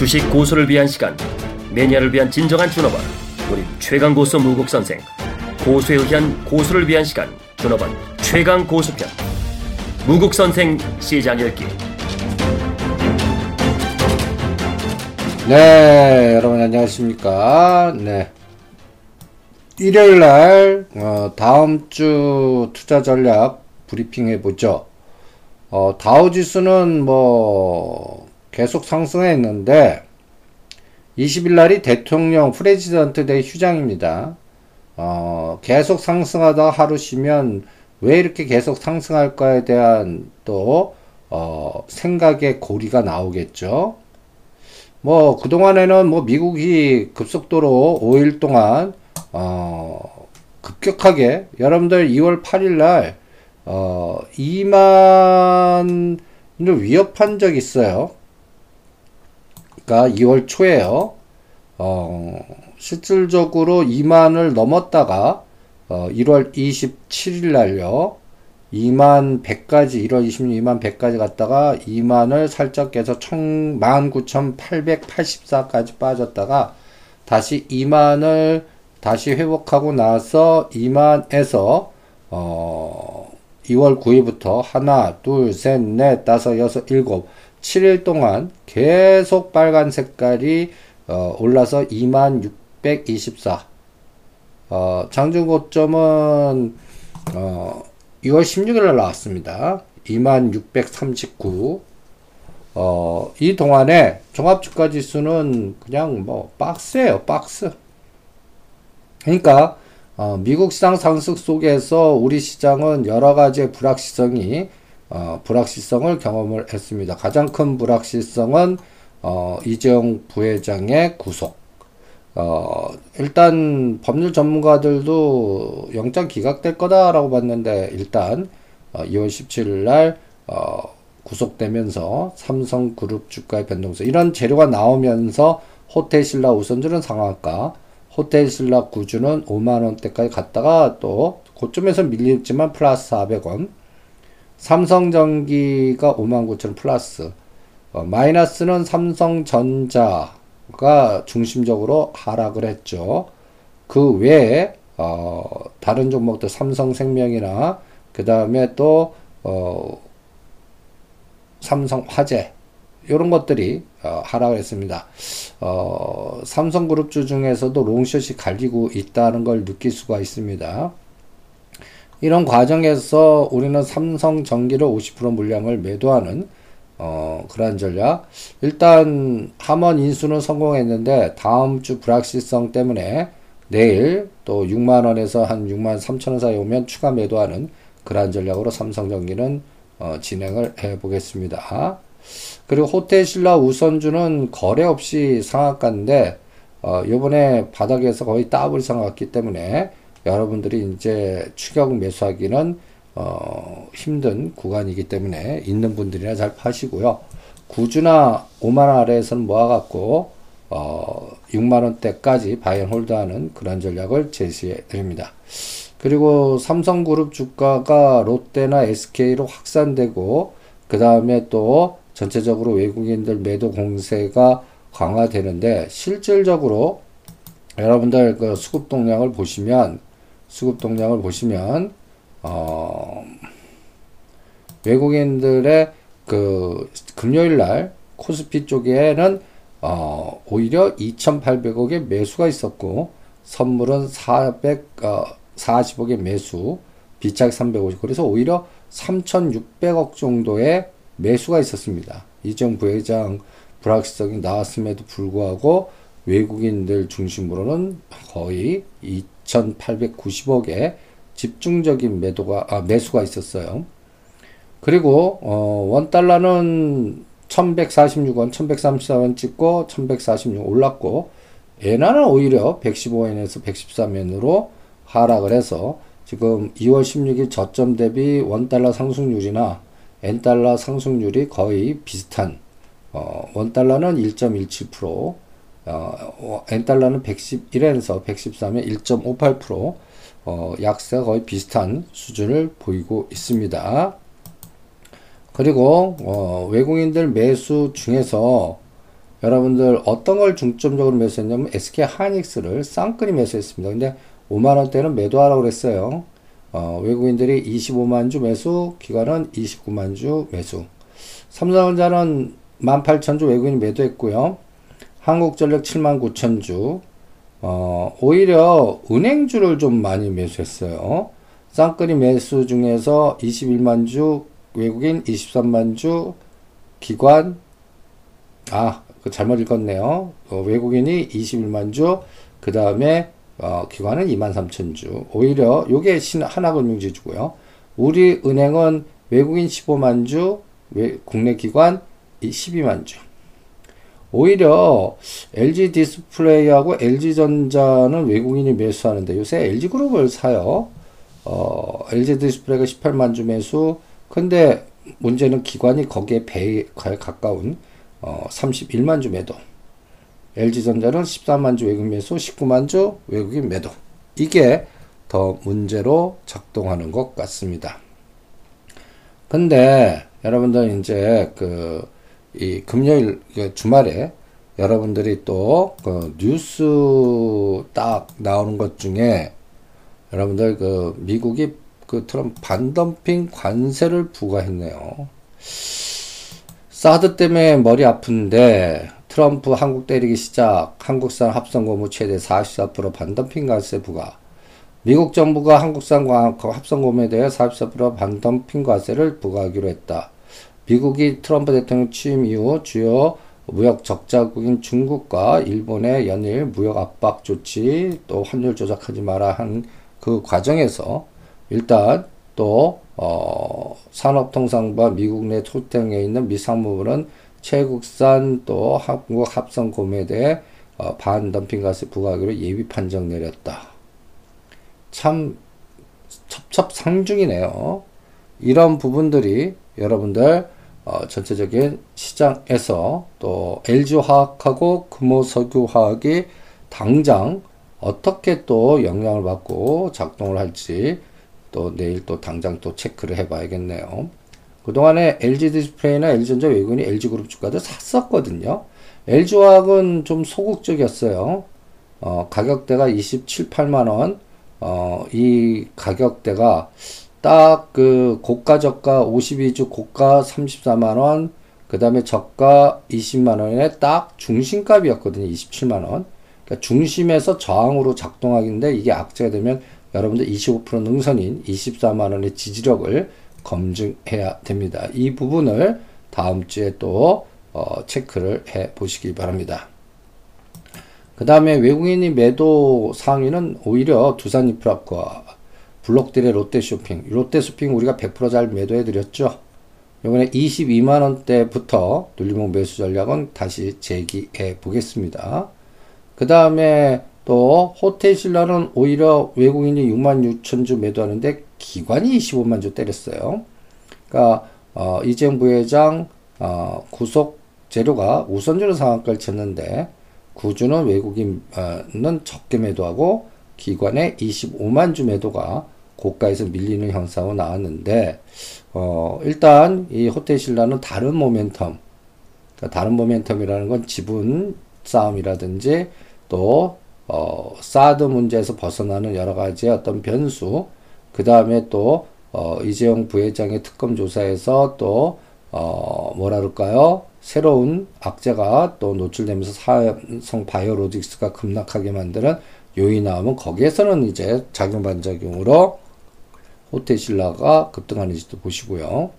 주식 고수를 위한 시간, 매니아를 위한 진정한 준업원, 우리 최강 고수 무국 선생, 고수에 의한 고수를 위한 시간, 준업원 최강 고수편, 무국 선생 시장 열기. 네, 여러분 안녕하십니까? 네. 일요일 날, 어, 다음 주 투자 전략 브리핑 해보죠. 어, 다우 지수는 뭐, 계속 상승했는데, 20일 날이 대통령 President Day 휴장입니다. 어, 계속 상승하다 하루 쉬면 왜 이렇게 계속 상승할까에 대한 또, 어, 생각의 고리가 나오겠죠. 뭐, 그동안에는 뭐 미국이 급속도로 5일 동안, 어, 급격하게, 여러분들 2월 8일 날, 어, 2만을 위협한 적 있어요. 그러니까 2월 초에요. 어, 실질적으로 2만을 넘었다가, 어, 1월 27일 날요. 2만 100까지 1월 26만 100까지 갔다가 2만을 살짝 깨서 총 19,884까지 빠졌다가 다시 2만을 다시 회복하고 나서 2만에서 어 2월 9일부터 하나, 둘, 셋, 넷, 다섯, 여섯, 일곱, 7일 동안 계속 빨간 색깔이 어 올라서 2624. 어 장중 고점은 어 2월 16일 나왔습니다. 2639. 어, 이 동안에 종합주가 지수는 그냥 뭐 박스예요, 박스. 그러니까 어, 미국 시장 상승 속에서 우리 시장은 여러 가지의 불확실성이 어, 불확실성을 경험을 했습니다. 가장 큰 불확실성은 어, 이재용 부회장의 구속. 어, 일단 법률 전문가들도 영장 기각될 거다라고 봤는데 일단 어, 2월 17일 날 어, 구속되면서 삼성그룹 주가의 변동성 이런 재료가 나오면서 호텔신라 우선주는 상한가 호텔신라 구주는 5만원대까지 갔다가 또 고점에서 밀렸지만 플러스 400원 삼성전기가 5만 9천 플러스 어, 마이너스는 삼성전자 가 중심적으로 하락을 했죠. 그 외에 어, 다른 종목들 삼성생명이나 그 다음에 또 어, 삼성화재 이런 것들이 어, 하락을 했습니다. 어, 삼성그룹주 중에서도 롱숏이 갈리고 있다는 걸 느낄 수가 있습니다. 이런 과정에서 우리는 삼성 전기를 50% 물량을 매도하는 어, 그러한 전략. 일단, 함원 인수는 성공했는데, 다음 주 불확실성 때문에 내일 또 6만 원에서 한 6만 3천 원 사이 오면 추가 매도하는 그러한 전략으로 삼성전기는 어, 진행을 해 보겠습니다. 그리고 호텔신라 우선주는 거래 없이 상한가인데, 어, 요번에 바닥에서 거의 더블 상한기 때문에 여러분들이 이제 추격 매수하기는 어, 힘든 구간이기 때문에 있는 분들이나 잘 파시고요. 구주나 5만원 아래에서는 모아갖고 어, 6만원대까지 buy and hold하는 그런 전략을 제시해 드립니다. 그리고 삼성그룹 주가가 롯데나 SK로 확산되고 그 다음에 또 전체적으로 외국인들 매도 공세가 강화되는데 실질적으로 여러분들 그 수급 동량을 보시면 수급 동량을 보시면 어, 외국인들의 그 금요일 날 코스피 쪽에는 어, 오히려 2,800억의 매수가 있었고 선물은 440억의 어, 매수, 비착 350. 그래서 오히려 3,600억 정도의 매수가 있었습니다. 이정 부회장 불확실성이 나왔음에도 불구하고 외국인들 중심으로는 거의 2,890억의 집중적인 매도가 아, 매수가 있었어요. 그리고 어, 원 달러는 1146원, 1134원 찍고 1146 올랐고 엔화는 오히려 115원에서 113원으로 하락을 해서 지금 2월 16일 저점 대비 원 달러 상승률이나 엔 달러 상승률이 거의 비슷한 어, 원 달러는 1.17%, 어, 엔 달러는 111엔에서 113에 1.58%, 어, 약세가 거의 비슷한 수준을 보이고 있습니다. 그리고 어, 외국인들 매수 중에서 여러분들 어떤 걸 중점적으로 매수했냐면 SK 하이닉스를 쌍끌이 매수했습니다. 근데 5만 원대는 매도하라고 그랬어요. 어, 외국인들이 25만 주 매수, 기관은 29만 주 매수. 삼성전자는 18,000주 외국인이 매도했고요. 한국전력 7만 9천 주. 어, 오히려 은행주를 좀 많이 매수했어요. 쌍끌이 매수 중에서 21만 주 외국인, 23만 주 기관, 아, 그 잘못 읽었네요. 어, 외국인이 21만 주, 그 다음에 어, 기관은 2만 3천 주. 오히려 요게 하나금융지주고요. 우리 은행은 외국인 15만 주, 외, 국내 기관 12만 주. 오히려 LG 디스플레이하고 LG전자는 외국인이 매수하는데 요새 LG그룹을 사요. 어, LG 디스플레이가 18만 주 매수. 근데 문제는 기관이 거기에 배에 가까운 어, 31만 주 매도. LG전자는 14만 주 외국인 매수, 19만 주 외국인 매도. 이게 더 문제로 작동하는 것 같습니다. 근데 여러분들 이제 그 이 금요일 그 주말에 여러분들이 또 그 뉴스 딱 나오는 것 중에 여러분들 그 미국이 그 트럼프 반덤핑 관세를 부과했네요. 사드 때문에 머리 아픈데 트럼프 한국 때리기 시작 한국산 합성고무 최대 44% 반덤핑 관세 부과 미국 정부가 한국산 합성고무에 대해 44% 반덤핑 관세를 부과하기로 했다. 미국이 트럼프 대통령 취임 이후 주요 무역 적자국인 중국과 일본의 연일 무역 압박 조치 또 환율 조작하지 마라 한 그 과정에서 일단 또 어, 산업통상부와 미국 내 토땡에 있는 미상무물은 최국산 또 한국 합성 고무에 대해 어, 반덤핑가스 부과하기로 예비 판정 내렸다. 참 첩첩상중이네요. 이런 부분들이 여러분들 어, 전체적인 시장에서 또 LG화학하고 금호석유화학이 당장 어떻게 또 영향을 받고 작동을 할지 또 내일 또 당장 또 체크를 해봐야겠네요. 그동안에 LG 디스플레이나 LG전자 외국인이 LG그룹 주가도 샀었거든요. LG화학은 좀 소극적이었어요. 어, 가격대가 27, 8만원. 어, 이 가격대가 딱 그 고가 저가 52주 고가 34만원. 그 다음에 저가 20만원에 딱 중심값이었거든요. 27만원. 그러니까 중심에서 저항으로 작동하기인데 이게 악재가 되면 여러분들 25% 능선인 24만원의 지지력을 검증해야 됩니다. 이 부분을 다음 주에 또 어, 체크를 해 보시기 바랍니다. 그 다음에 외국인이 매도 상위는 오히려 두산 인프라과 블록들의 롯데 쇼핑. 롯데 쇼핑 우리가 100%잘 매도해 드렸죠. 이번에 22만 원대부터 눌림목 매수 전략은 다시 재기해 보겠습니다. 그 다음에 또 호텔신라는 오히려 외국인이 6만 6천 주 매도하는데 기관이 25만 주 때렸어요. 그러니까 어, 이재용 부회장 어, 구속 재료가 우선주로 상한가를 쳤는데 구주는 외국인은 적게 매도하고 기관의 25만 주 매도가 고가에서 밀리는 형상으로 나왔는데 어, 일단 이 호텔신라는 다른 모멘텀 그러니까 다른 모멘텀이라는 건 지분 싸움이라든지 또 어, 사드 문제에서 벗어나는 여러 가지의 어떤 변수, 그 다음에 또, 어, 이재용 부회장의 특검 조사에서 또, 어, 뭐라 그럴까요? 새로운 악재가 또 노출되면서 사성 바이오로직스가 급락하게 만드는 요인이 나오면 거기에서는 이제 작용 반작용으로 호텔신라가 급등하는지도 보시고요.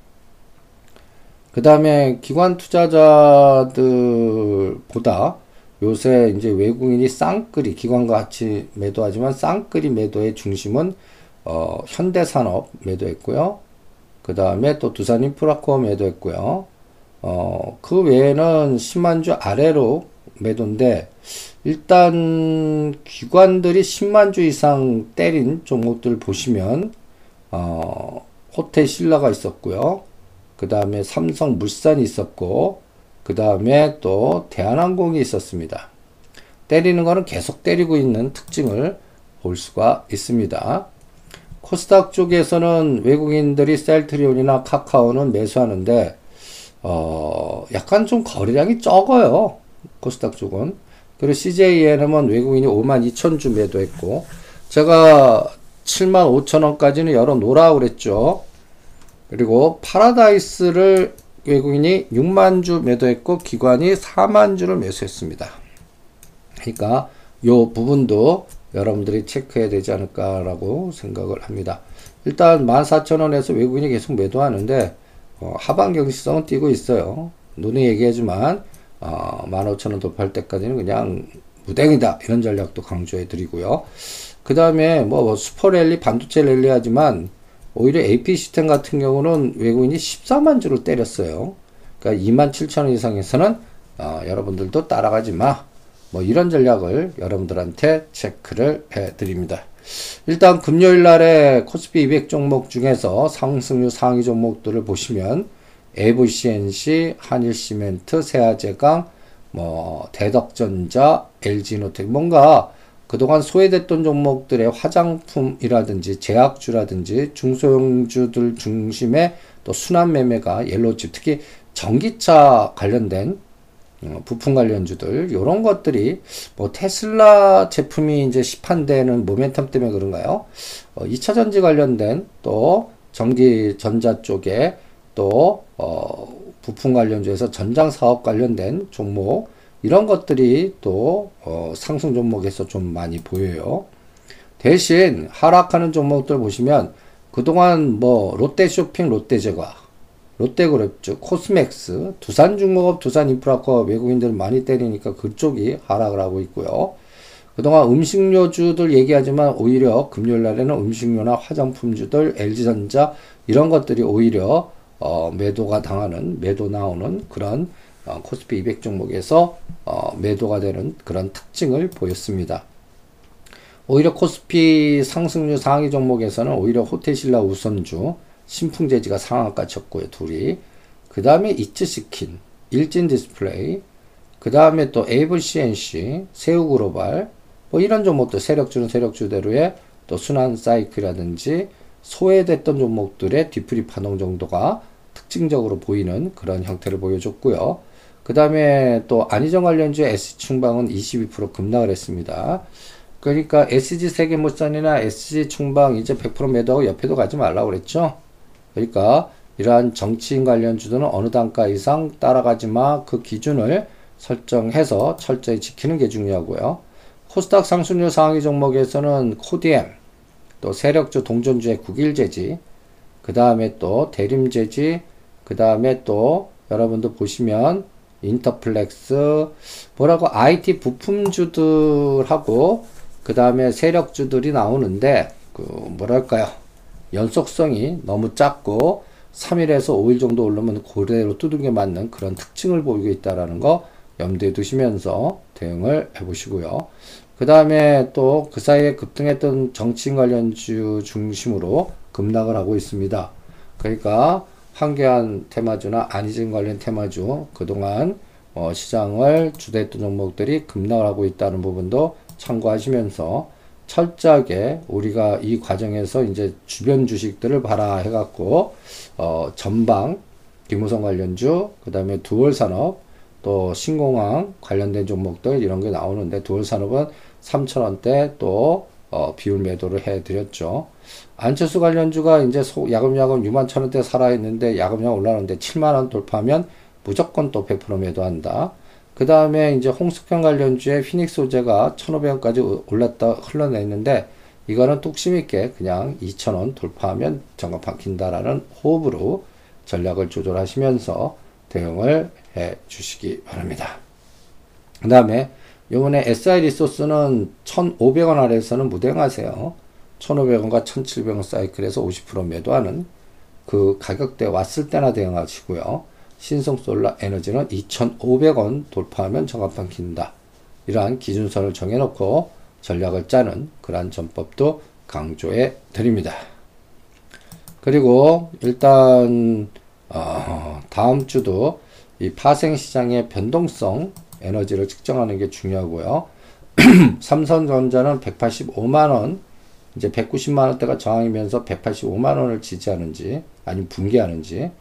그 다음에 기관 투자자들보다 요새 이제 외국인이 쌍끌이 기관과 같이 매도하지만 쌍끌이 매도의 중심은 어, 현대산업 매도했고요. 그 다음에 또 두산인프라코어 매도했고요. 어, 그 외에는 10만 주 아래로 매도인데 일단 기관들이 10만 주 이상 때린 종목들 보시면 어, 호텔 신라가 있었고요. 그 다음에 삼성 물산이 있었고 그 다음에 또 대한항공이 있었습니다. 때리는 거는 계속 때리고 있는 특징을 볼 수가 있습니다. 코스닥 쪽에서는 외국인들이 셀트리온이나 카카오는 매수하는데 어, 약간 좀 거래량이 적어요. 코스닥 쪽은. 그리고 CJENM은 외국인이 5만 2천 주 매도했고, 제가 7만 5천 원까지는 열어놓으라 그랬죠. 그리고 파라다이스를 외국인이 6만 주 매도했고, 기관이 4만 주를 매수했습니다. 그러니까 요 부분도 여러분들이 체크해야 되지 않을까라고 생각을 합니다. 일단 14,000원에서 외국인이 계속 매도하는데 어, 하방 경시성은 띄고 있어요. 눈에 얘기하지만 어, 15,000원 돌파할 때까지는 그냥 무댕이다 이런 전략도 강조해 드리고요. 그 다음에 뭐 슈퍼 랠리 반도체 랠리 하지만 오히려 AP 시스템 같은 경우는 외국인이 14만 주를 때렸어요. 그러니까 27,000원 이상에서는 어, 여러분들도 따라가지 마. 뭐 이런 전략을 여러분들한테 체크를 해 드립니다. 일단 금요일 날에 코스피 200 종목 중에서 상승률 상위 종목들을 보시면 에이블CNC, 한일시멘트, 세아제강, 뭐 대덕전자, LG이노텍 뭔가 그동안 소외됐던 종목들의 화장품이라든지 제약주라든지 중소형주들 중심의 또 순환 매매가 옐로우칩 특히 전기차 관련된 어, 부품 관련주들 이런 것들이 뭐 테슬라 제품이 이제 시판되는 모멘텀 때문에 그런가요? 어, 2차 전지 관련된 또 전기 전자 쪽에 또 어, 부품 관련주에서 전장 사업 관련된 종목 이런 것들이 또 어, 상승 종목에서 좀 많이 보여요. 대신 하락하는 종목들 보시면 그동안 뭐 롯데쇼핑, 롯데제과 롯데그룹 즉 코스맥스, 두산중공업, 두산인프라코 외국인들 많이 때리니까 그쪽이 하락을 하고 있고요. 그동안 음식료주들 얘기하지만 오히려 금요일 날에는 음식료나 화장품주들, LG전자 이런 것들이 오히려 어, 매도가 당하는 매도 나오는 그런 어, 코스피 200 종목에서 어, 매도가 되는 그런 특징을 보였습니다. 오히려 코스피 상승률 상위 종목에서는 오히려 호텔신라 우선주 신풍재지가 상한가 쳤고요, 둘이. 그 다음에 이츠스킨, 일진디스플레이, 그 다음에 또 에이블 CNC, 세우그로발, 뭐 이런 종목도 세력주는 세력주대로의 또 순환 사이클이라든지 소외됐던 종목들의 뒤풀이 파동 정도가 특징적으로 보이는 그런 형태를 보여줬고요. 그 다음에 또 안희정 관련주의 S충방은 22% 급락을 했습니다. 그러니까 SG 세계물산이나 SG 충방 이제 100% 매도하고 옆에도 가지 말라고 그랬죠. 그러니까 이러한 정치인 관련 주들은 어느 단가 이상 따라가지 마 그 기준을 설정해서 철저히 지키는 게 중요하고요. 코스닥 상승률 상위 종목에서는 코디엠, 또 세력주 동전주의 국일재지, 그 다음에 또 대림재지, 그 다음에 또 여러분도 보시면 인터플렉스, 뭐라고 IT 부품주들하고 그 다음에 세력주들이 나오는데 그 뭐랄까요 연속성이 너무 작고 3일에서 5일 정도 오르면 고대로 두들겨 맞는 그런 특징을 보이고 있다라는 거 염두에 두시면서 대응을 해 보시고요. 그 다음에 또 그 사이에 급등했던 정치인 관련주 중심으로 급락을 하고 있습니다. 그러니까 황교안 테마주나 안희진 관련 테마주 그동안 어, 시장을 주도했던 종목들이 급락을 하고 있다는 부분도 참고하시면서 철저하게 우리가 이 과정에서 이제 주변 주식들을 봐라 해갖고 어 전방 김우성 관련주 그 다음에 두월 산업 또 신공항 관련된 종목들 이런 게 나오는데 두월 산업은 3천원대 또 어, 비율 매도를 해드렸죠. 안철수 관련주가 이제 소, 야금야금 6만 천 원대 살아있는데 야금야금 올라오는데 7만 원 돌파하면 무조건 또 100% 매도한다. 그 다음에 이제 홍석현 관련주의 피닉스 소재가 1,500원까지 올랐다 흘러냈는데 이거는 뚝심 있게 그냥 2,000원 돌파하면 정가 박힌다라는 호흡으로 전략을 조절하시면서 대응을 해 주시기 바랍니다. 그 다음에 요번에 SI 리소스는 1,500원 아래에서는 무대응하세요. 1,500원과 1,700원 사이클에서 50% 매도하는 그 가격대 왔을 때나 대응하시고요. 신성솔라 에너지는 2,500원 돌파하면 정합판 킨다. 이러한 기준선을 정해놓고 전략을 짜는 그러한 전법도 강조해 드립니다. 그리고 일단 어, 다음 주도 이 파생 시장의 변동성 에너지를 측정하는 게 중요하고요. 삼성전자는 185만 원, 이제 190만 원대가 저항이면서 185만 원을 지지하는지 아니면 붕괴하는지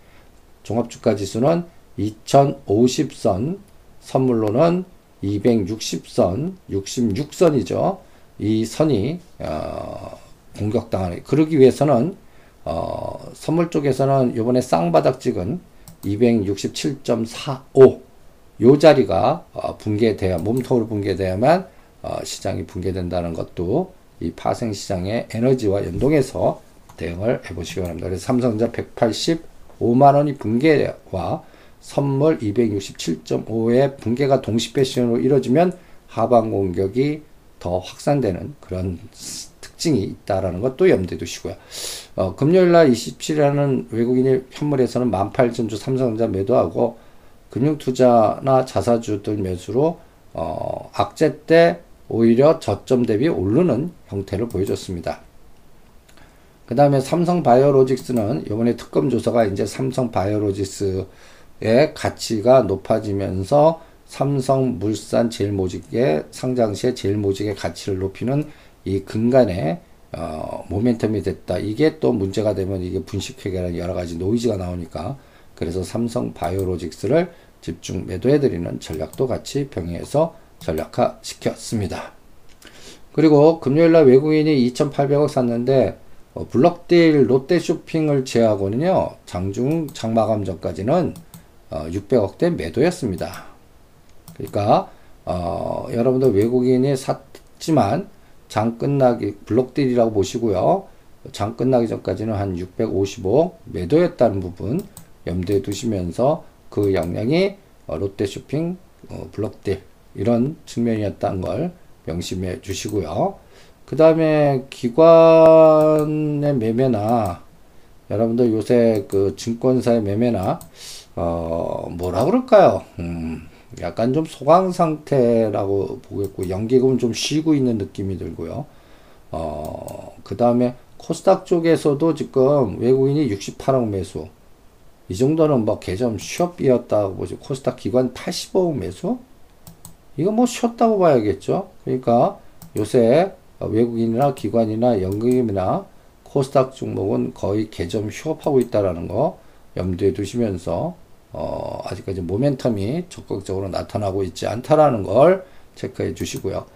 종합주가 지수는 2050선 선물로는 260선, 66선이죠. 이 선이 어, 공격당하는 그러기 위해서는 어, 선물 쪽에서는 이번에 쌍바닥 찍은 267.45 요 자리가 어, 붕괴돼야 몸통으로 붕괴돼야만 어, 시장이 붕괴된다는 것도 이 파생 시장의 에너지와 연동해서 대응을 해보시기 바랍니다. 그래서 삼성전자 185만 원이 붕괴와 선물 267.5의 붕괴가 동시 패션으로 이루어지면 하방 공격이 더 확산되는 그런 특징이 있다라는 것도 염두에 두시고요. 어, 금요일 날 27일에는 외국인이 현물에서는 18,000주 삼성전자 매도하고 금융투자나 자사주들 매수로 어, 악재 때 오히려 저점 대비 오르는 형태를 보여줬습니다. 그 다음에 삼성 바이오로직스는 이번에 특검 조사가 이제 삼성 바이오로직스의 가치가 높아지면서 삼성 물산 제일모직의 상장시의 제일모직의 가치를 높이는 이 근간에 어, 모멘텀이 됐다. 이게 또 문제가 되면 이게 분식회계라는 여러 가지 노이즈가 나오니까 그래서 삼성 바이오로직스를 집중 매도해드리는 전략도 같이 병행해서 전략화 시켰습니다. 그리고 금요일날 외국인이 2,800억 샀는데 어, 블럭딜 롯데 쇼핑을 제외하고는요, 장중 장마감 전까지는 어, 600억대 매도였습니다. 그러니까, 어, 여러분들 외국인이 샀지만 장 끝나기, 블록딜이라고 보시고요. 장 끝나기 전까지는 한 655억 매도였다는 부분 염두에 두시면서 그 영향이 어, 롯데 쇼핑, 어, 블록딜 이런 측면이었다는 걸 명심해 주시고요. 그 다음에 기관의 매매나 여러분들 요새 그 증권사의 매매나 어 뭐라 그럴까요? 음, 약간 좀 소강 상태라고 보겠고 연기금은 좀 쉬고 있는 느낌이 들고요. 어그 다음에 코스닥 쪽에서도 지금 외국인이 68억 매수 이 정도는 뭐 개점 숍이었다고 보죠. 코스닥 기관 85억 매수 이거 뭐 쉬었다고 봐야겠죠. 그러니까 요새 어, 외국인이나 기관이나 연금이나 코스닥 종목은 거의 개점 휴업하고 있다라는 거 염두에 두시면서 어, 아직까지 모멘텀이 적극적으로 나타나고 있지 않다라는 걸 체크해 주시고요.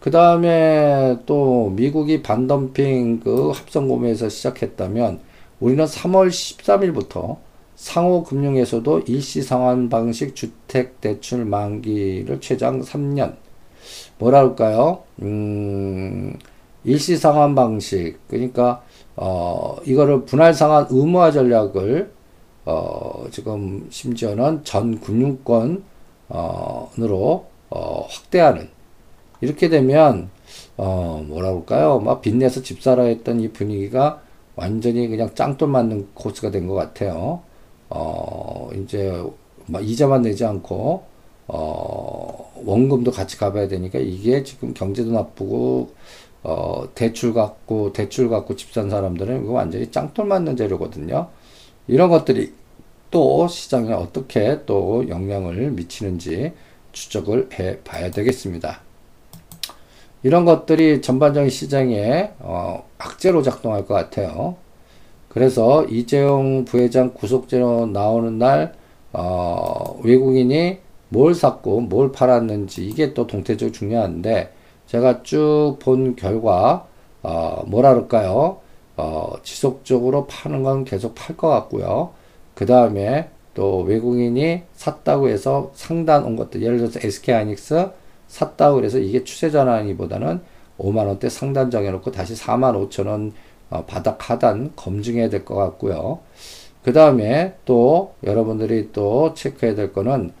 그 다음에 또 미국이 반덤핑 그 합성 구매에서 시작했다면 우리는 3월 13일부터 상호금융에서도 일시상환 방식 주택 대출 만기를 최장 3년 뭐라 할까요? 음, 일시상환 방식. 그러니까, 어, 이거를 분할상환 의무화 전략을, 어, 지금 심지어는 전 금융권, 어, 으로, 어, 확대하는. 이렇게 되면, 어, 뭐라 그럴까요? 막 빚내서 집 사라 했던 이 분위기가 완전히 그냥 짱돌 맞는 코스가 된 것 같아요. 어, 이제, 막 이자만 내지 않고, 어, 원금도 같이 갚아야 되니까 이게 지금 경제도 나쁘고, 어, 대출 갖고, 대출 갖고 집 산 사람들은 이거 완전히 짱돌 맞는 재료거든요. 이런 것들이 또 시장에 어떻게 또 영향을 미치는지 추적을 해 봐야 되겠습니다. 이런 것들이 전반적인 시장에 어, 악재로 작동할 것 같아요. 그래서 이재용 부회장 구속재로 나오는 날 어, 외국인이 뭘 샀고 뭘 팔았는지 이게 또 동태적으로 중요한데 제가 쭉 본 결과 어, 뭐라 그럴까요? 어, 지속적으로 파는 건 계속 팔 것 같고요. 그 다음에 또 외국인이 샀다고 해서 상단 온 것들 예를 들어서 SK하이닉스 샀다고 해서 이게 추세 전환이보다는 5만 원대 상단 정해놓고 다시 4만 5천 원 어, 바닥 하단 검증해야 될 것 같고요. 그 다음에 또 여러분들이 또 체크해야 될 거는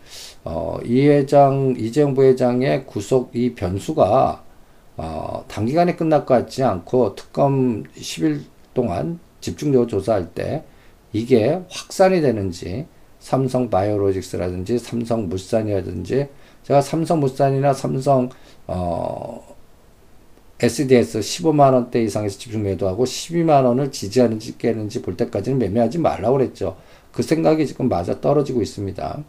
어, 이 회장, 이재용 부회장의 구속 이 변수가 어, 단기간에 끝날 것 같지 않고 특검 10일 동안 집중적으로 조사할 때 이게 확산이 되는지 삼성 바이오로직스라든지 삼성 물산이라든지 제가 삼성 물산이나 삼성 어, SDS 15만 원대 이상에서 집중 매도하고 12만 원을 지지하는지 깨는지 볼 때까지는 매매하지 말라고 그랬죠. 그 생각이 지금 맞아 떨어지고 있습니다.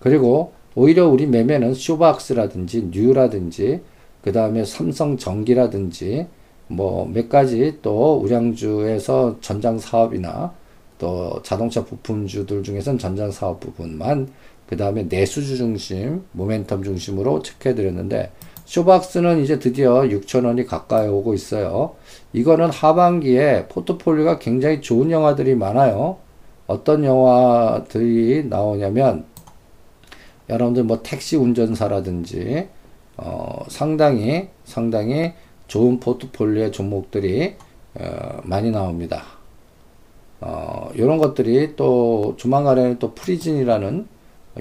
그리고 오히려 우리 매매는 쇼박스라든지 뉴라든지 그 다음에 삼성전기라든지 뭐 몇 가지 또 우량주에서 전장 사업이나 또 자동차 부품주들 중에선 전장 사업 부분만 그 다음에 내수주 중심, 모멘텀 중심으로 체크해 드렸는데 쇼박스는 이제 드디어 6천원이 가까이 오고 있어요. 이거는 하반기에 포트폴리오가 굉장히 좋은 영화들이 많아요. 어떤 영화들이 나오냐면 여러분들 뭐 택시 운전사라든지 어, 상당히 상당히 좋은 포트폴리오의 종목들이 어, 많이 나옵니다. 어, 이런 것들이 또 조만간에는 또 프리즌이라는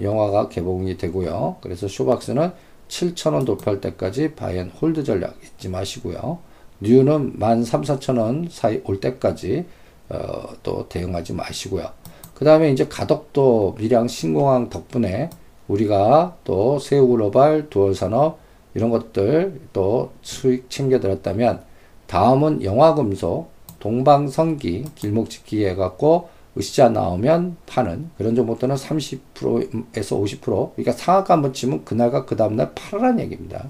영화가 개봉이 되고요. 그래서 쇼박스는 7,000원 돌파할 때까지 buy and hold 전략 잊지 마시고요. 뉴는 13,000원 사이 올 때까지 어, 또 대응하지 마시고요. 그 다음에 이제 가덕도 밀양 신공항 덕분에 우리가 또 새우글로벌 두얼산업 이런 것들 또 수익 챙겨들었다면 다음은 영화금속 동방성기 길목짓기 해갖고 으쌰 나오면 파는 그런 종목들은 30%에서 50% 그러니까 상한가 한번 치면 그날과 그 다음날 팔으란 얘기입니다.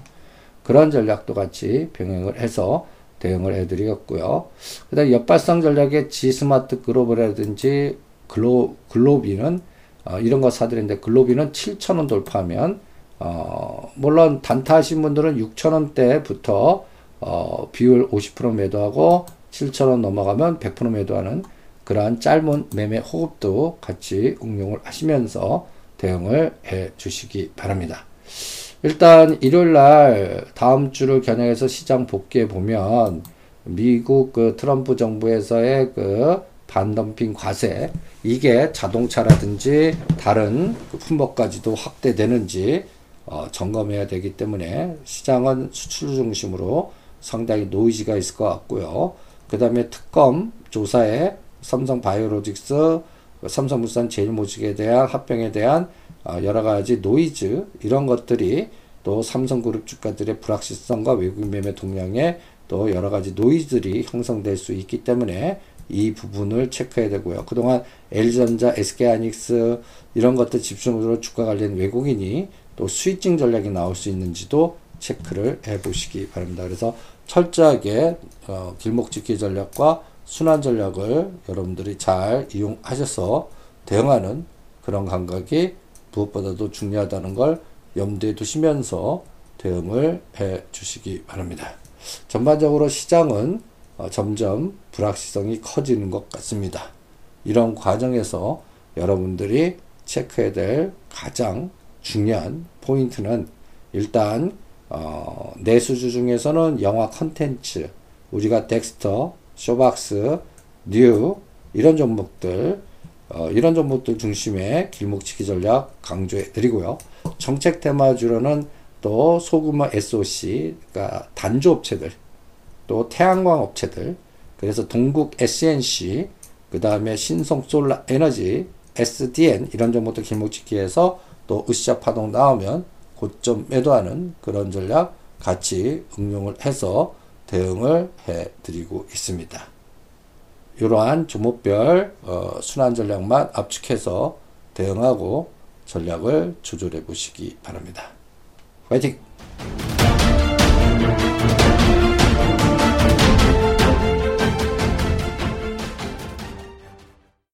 그런 전략도 같이 병행을 해서 대응을 해드리겠고요. 그 다음 옆발상 전략의 G스마트 글로벌이라든지 글로, 글로비는 어, 이런 거 사드리는데 글로비는 7,000원 돌파하면 어, 물론 단타 하신 분들은 6,000원대부터 어, 비율 50% 매도하고 7,000원 넘어가면 100% 매도하는 그러한 짧은 매매 호흡도 같이 응용을 하시면서 대응을 해 주시기 바랍니다. 일단 일요일 날 다음 주를 겨냥해서 시장 복귀해 보면 미국 그 트럼프 정부에서의 그 반덤핑 과세 이게 자동차라든지 다른 그 품목까지도 확대되는지 어, 점검해야 되기 때문에 시장은 수출 중심으로 상당히 노이즈가 있을 것 같고요. 그 다음에 특검 조사에 삼성 바이오로직스, 삼성물산 제일모직에 대한 합병에 대한 어, 여러 가지 노이즈 이런 것들이 또 삼성그룹 주가들의 불확실성과 외국인 매매 동향에 또 여러 가지 노이즈들이 형성될 수 있기 때문에 이 부분을 체크해야 되고요. 그동안 LG전자, SK하이닉스 이런 것들 집중적으로 주가 관련 외국인이 또 스위칭 전략이 나올 수 있는지도 체크를 해 보시기 바랍니다. 그래서 철저하게 어, 길목지키 전략과 순환 전략을 여러분들이 잘 이용하셔서 대응하는 그런 감각이 무엇보다도 중요하다는 걸 염두에 두시면서 대응을 해 주시기 바랍니다. 전반적으로 시장은 어, 점점 불확실성이 커지는 것 같습니다. 이런 과정에서 여러분들이 체크해야 될 가장 중요한 포인트는 일단 어, 내수주 중에서는 영화 컨텐츠 우리가 덱스터, 쇼박스, 뉴 이런 종목들 어, 이런 종목들 중심의 길목치기 전략 강조해 드리고요. 정책 테마주로는 또 소규모 SOC, 그러니까 단조 업체들, 또 태양광 업체들, 그래서 동국 SNC, 그 다음에 신성 솔라 에너지, SDN 이런 종목들 길목치기에서 또 으쌰 파동 나오면 고점 매도하는 그런 전략 같이 응용을 해서 대응을 해 드리고 있습니다. 이러한 종목별 어, 순환 전략만 압축해서 대응하고 전략을 조절해 보시기 바랍니다. 화이팅!